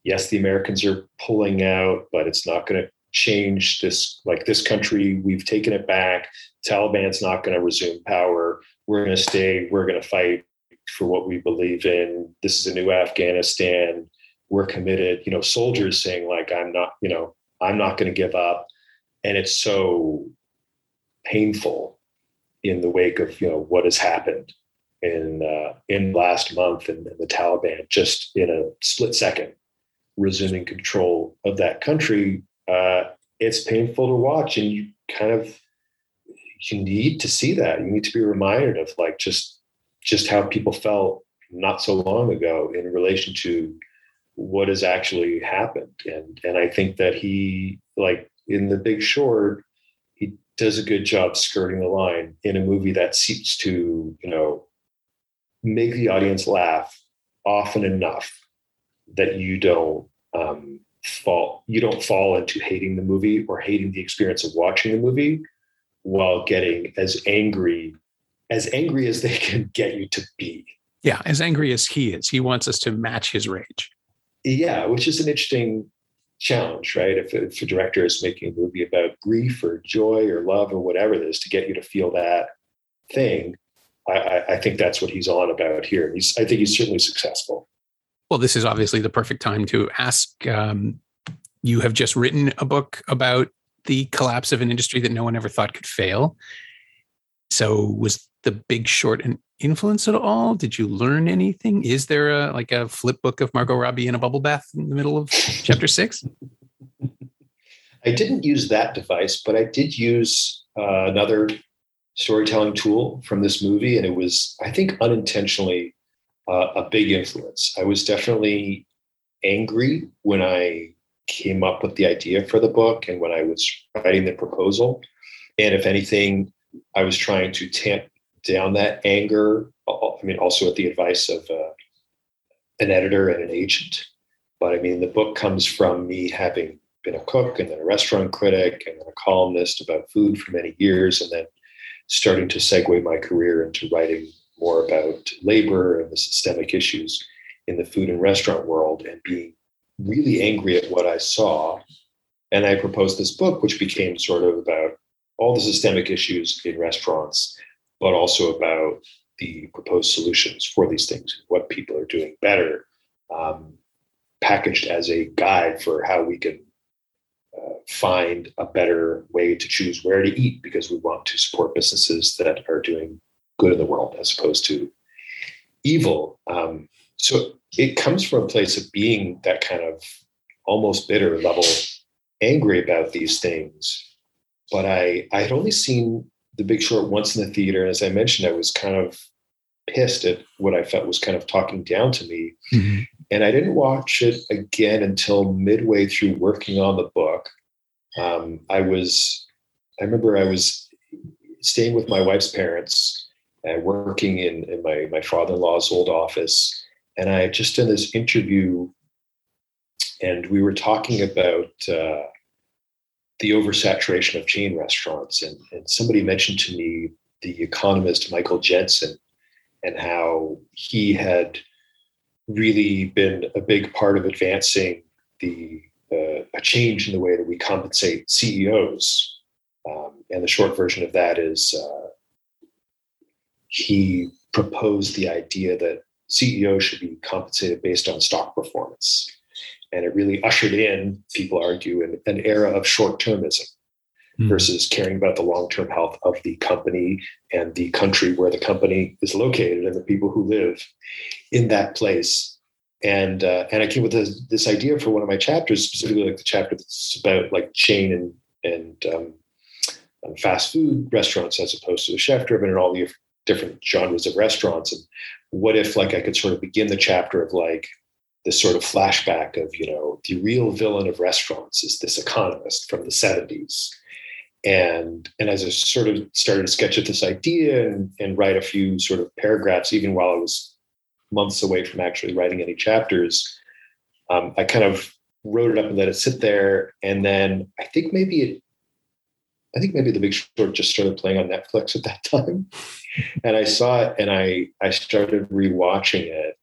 yes the Americans are pulling out but it's not going to change this like this country we've taken it back Taliban's not going to resume power we're going to stay we're going to fight for what we believe in this is a new Afghanistan we're committed you know soldiers saying like I'm not you know I'm not going to give up. And it's so painful in the wake of you know what has happened in uh, in last month and, and the Taliban just in a split second resuming control of that country, uh, it's painful to watch, and you kind of you need to see that. You need to be reminded of like just just how people felt not so long ago in relation to what has actually happened. And and I think that he like in the Big Short, he does a good job skirting the line in a movie that seeks to you know make the audience laugh often enough that you don't um, fall you don't fall into hating the movie or hating the experience of watching the movie while getting as angry as angry as they can get you to be. Yeah as angry as he is. He wants us to match his rage yeah which is an interesting challenge right if, if a director is making a movie about grief or joy or love or whatever it is to get you to feel that thing I, I think that's what he's on about here. He's, I think he's certainly successful. Well, this is obviously the perfect time to ask. Um, you have just written a book about the collapse of an industry that no one ever thought could fail. So, was the Big Short an influence at all? Did you learn anything? Is there a like a flip book of Margot Robbie in a bubble bath in the middle of chapter six? I didn't use that device, but I did use uh, another storytelling tool from this movie, and it was, I think, unintentionally uh, a big influence. I was definitely angry when I came up with the idea for the book and when I was writing the proposal. And if anything, I was trying to tamp down that anger. I mean, also at the advice of uh, an editor and an agent. But I mean, the book comes from me having been a cook and then a restaurant critic and then a columnist about food for many years, and then starting to segue my career into writing more about labor and the systemic issues in the food and restaurant world and being really angry at what I saw. And I proposed this book, which became sort of about all the systemic issues in restaurants, but also about the proposed solutions for these things, what people are doing better, um, packaged as a guide for how we can uh, find a better way to choose where to eat because we want to support businesses that are doing good in the world as opposed to evil. Um, so it comes from a place of being that kind of almost bitter level angry about these things. But I, I had only seen The Big Short once in the theater. And as I mentioned, I was kind of pissed at what I felt was kind of talking down to me. Mm-hmm. And I didn't watch it again until midway through working on the book. Um, I was, I remember I was staying with my wife's parents and working in, in my, my father-in-law's old office. And I just done this interview and we were talking about uh, the oversaturation of chain restaurants. And, and somebody mentioned to me the economist Michael Jensen and how he had really been a big part of advancing the uh, a change in the way that we compensate CEOs. Um, and the short version of that is uh, he proposed the idea that CEOs should be compensated based on stock performance. And it really ushered in, people argue, an, an era of short termism mm. versus caring about the long term health of the company and the country where the company is located and the people who live in that place. And uh, and I came with this, this idea for one of my chapters, specifically like the chapter that's about like chain and and um, fast food restaurants as opposed to the chef driven and all the different genres of restaurants. And what if like I could sort of begin the chapter of like this sort of flashback of you know the real villain of restaurants is this economist from the 70s and and as I sort of started to sketch out this idea and, and write a few sort of paragraphs, even while I was months away from actually writing any chapters, um, I kind of wrote it up and let it sit there. And then I think maybe it, I think maybe The Big Short just started playing on Netflix at that time, and I saw it and I I started rewatching it,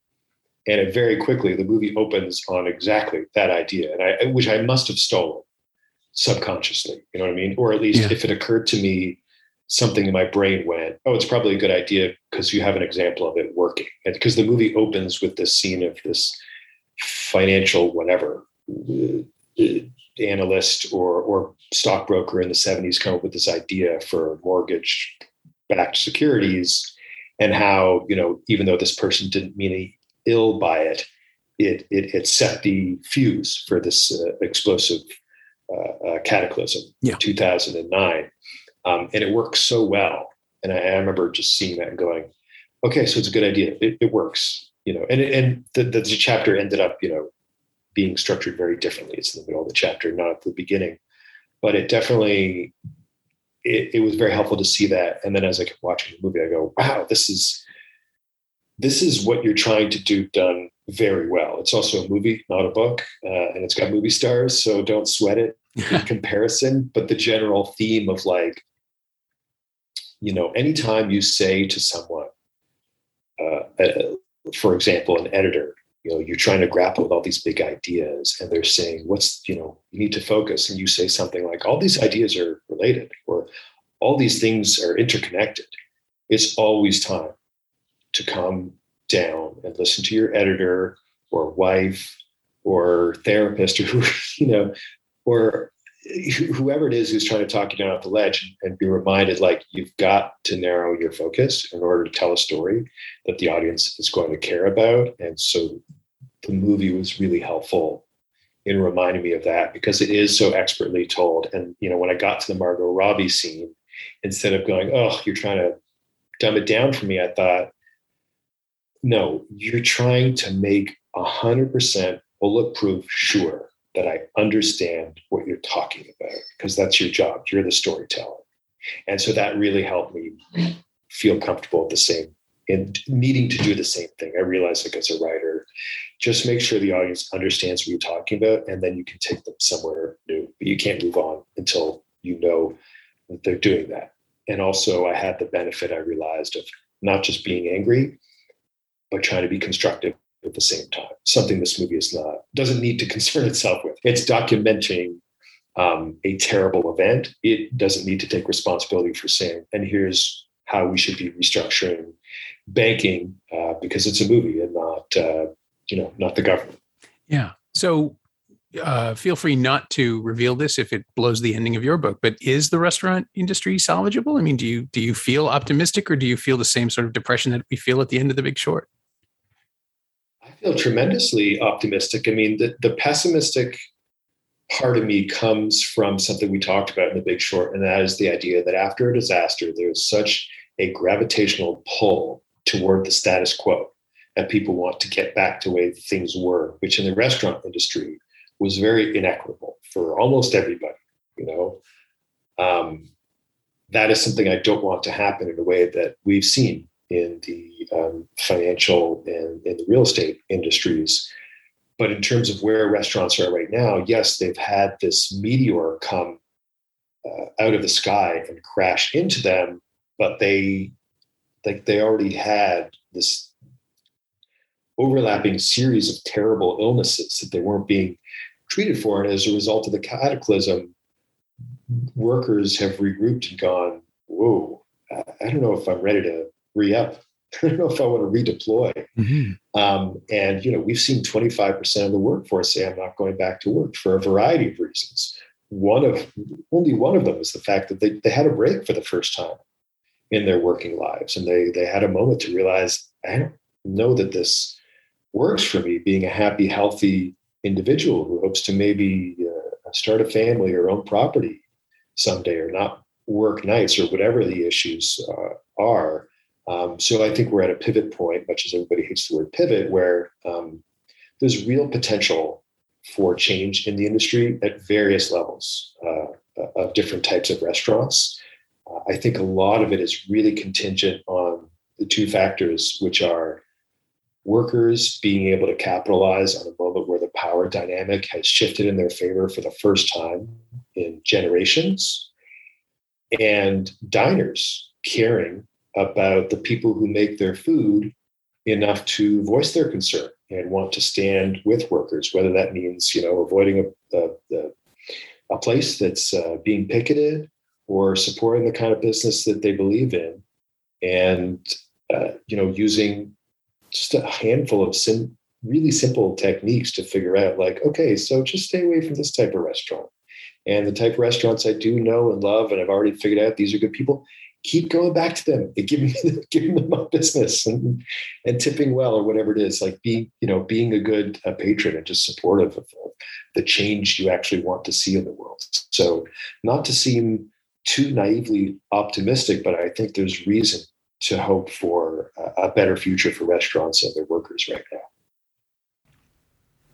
and it very quickly the movie opens on exactly that idea, and I which I must have stolen subconsciously. You know what I mean? Or at least yeah. if it occurred to me, something in my brain went, "Oh, it's probably a good idea because you have an example of it working." And because the movie opens with this scene of this financial whatever uh, analyst or or stockbroker in the 70s come up with this idea for mortgage backed securities and how you know even though this person didn't mean ill by it, it it, it set the fuse for this uh, explosive uh, uh, cataclysm yeah. in 2009, um, and it works so well. And I, I, remember just seeing that and going, okay, so it's a good idea. It, it works, you know. And and the, the chapter ended up, you know, being structured very differently. It's in the middle of the chapter, not at the beginning. But it definitely it, it was very helpful to see that. And then as I kept watching the movie, I go, wow, this is this is what you're trying to do done very well. It's also a movie, not a book, uh, and it's got movie stars, so don't sweat it in comparison. But the general theme of like, you know, anytime you say to someone, uh, uh, for example, an editor, you know, you're trying to grapple with all these big ideas, and they're saying, "What's you know, you need to focus," and you say something like, "All these ideas are related," or "All these things are interconnected." It's always time to calm down and listen to your editor or wife or therapist or you know or whoever it is who's trying to talk you down off the ledge and be reminded like you've got to narrow your focus in order to tell a story that the audience is going to care about. And so the movie was really helpful in reminding me of that because it is so expertly told. And you know when i got to the margot robbie scene instead of going oh you're trying to dumb it down for me i thought no you're trying to make 100% bulletproof sure that I understand what you're talking about because that's your job. You're the storyteller. And so that really helped me feel comfortable at the same and needing to do the same thing. I realized like as a writer, just make sure the audience understands what you're talking about and then you can take them somewhere new. But you can't move on until you know that they're doing that. And also I had the benefit I realized of not just being angry, but trying to be constructive at the same time. Something this movie is not doesn't need to concern itself with. It's documenting um, a terrible event. It doesn't need to take responsibility for saying, and here's how we should be restructuring banking uh, because it's a movie and not uh, you know not the government. Yeah. So uh, feel free not to reveal this if it blows the ending of your book. But is the restaurant industry salvageable? I mean, do you do you feel optimistic, or do you feel the same sort of depression that we feel at the end of The Big Short? Feel tremendously optimistic. I mean, the, the pessimistic part of me comes from something we talked about in the big short, and that is the idea that after a disaster, there's such a gravitational pull toward the status quo that people want to get back to the way things were, which in the restaurant industry was very inequitable for almost everybody, you know. Um, that is something I don't want to happen in a way that we've seen in the um, financial and in the real estate industries. But in terms of where restaurants are right now, yes, they've had this meteor come uh, out of the sky and crash into them, but they like they already had this overlapping series of terrible illnesses that they weren't being treated for. And as a result of the cataclysm, workers have regrouped and gone, whoa, I don't know if I'm ready to re-up. I don't know if I want to redeploy. Mm-hmm. Um, and you know, we've seen 25% of the workforce say I'm not going back to work for a variety of reasons. One of only one of them is the fact that they, they had a break for the first time in their working lives, and they they had a moment to realize I don't know that this works for me. Being a happy, healthy individual who hopes to maybe uh, start a family or own property someday, or not work nights, or whatever the issues uh, are um, so I think we're at a pivot point, much as everybody hates the word pivot, where um, there's real potential for change in the industry at various levels uh, of different types of restaurants. Uh, I think a lot of it is really contingent on the two factors, which are workers being able to capitalize on a moment where the power dynamic has shifted in their favor for the first time in generations, and diners caring about the people who make their food enough to voice their concern and want to stand with workers, whether that means you know avoiding a, a, a place that's uh, being picketed or supporting the kind of business that they believe in, and uh, you know using just a handful of sim- really simple techniques to figure out like okay so just stay away from this type of restaurant. And the type of restaurants i do know and love and i've already figured out these are good people keep going back to them and giving giving them a business and and tipping well or whatever it is. Like being you know being a good patron and just supportive of the change you actually want to see in the world. So not to seem too naively optimistic, but I think there's reason to hope for a better future for restaurants and their workers right now.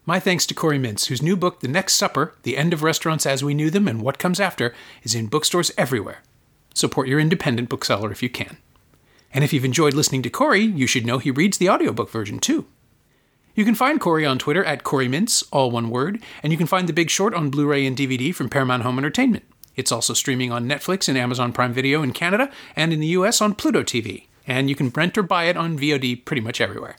My thanks to Corey Mintz, whose new book, The Next Supper The End of Restaurants as We Knew Them and What Comes After, is in bookstores everywhere. Support your independent bookseller if you can. And if you've enjoyed listening to Corey, you should know he reads the audiobook version too. You can find Corey on Twitter at Corey Mintz, all one word, and you can find The Big Short on Blu ray and DVD from Paramount Home Entertainment. It's also streaming on Netflix and Amazon Prime Video in Canada and in the US on Pluto TV, and you can rent or buy it on VOD pretty much everywhere.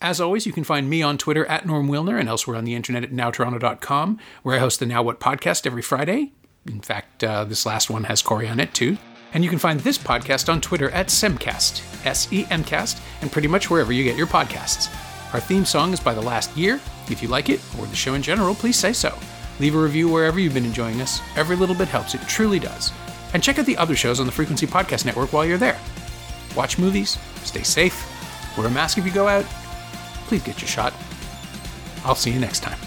As always, you can find me on Twitter at Norm Wilner and elsewhere on the internet at nowtoronto.com, where I host the Now What podcast every Friday. In fact, uh, this last one has Corey on it too. And you can find this podcast on Twitter at Semcast, S E M Cast, and pretty much wherever you get your podcasts. Our theme song is by The Last Year. If you like it, or the show in general, please say so. Leave a review wherever you've been enjoying us. Every little bit helps, it truly does. And check out the other shows on the Frequency Podcast Network while you're there. Watch movies, stay safe, wear a mask if you go out, please get your shot. I'll see you next time.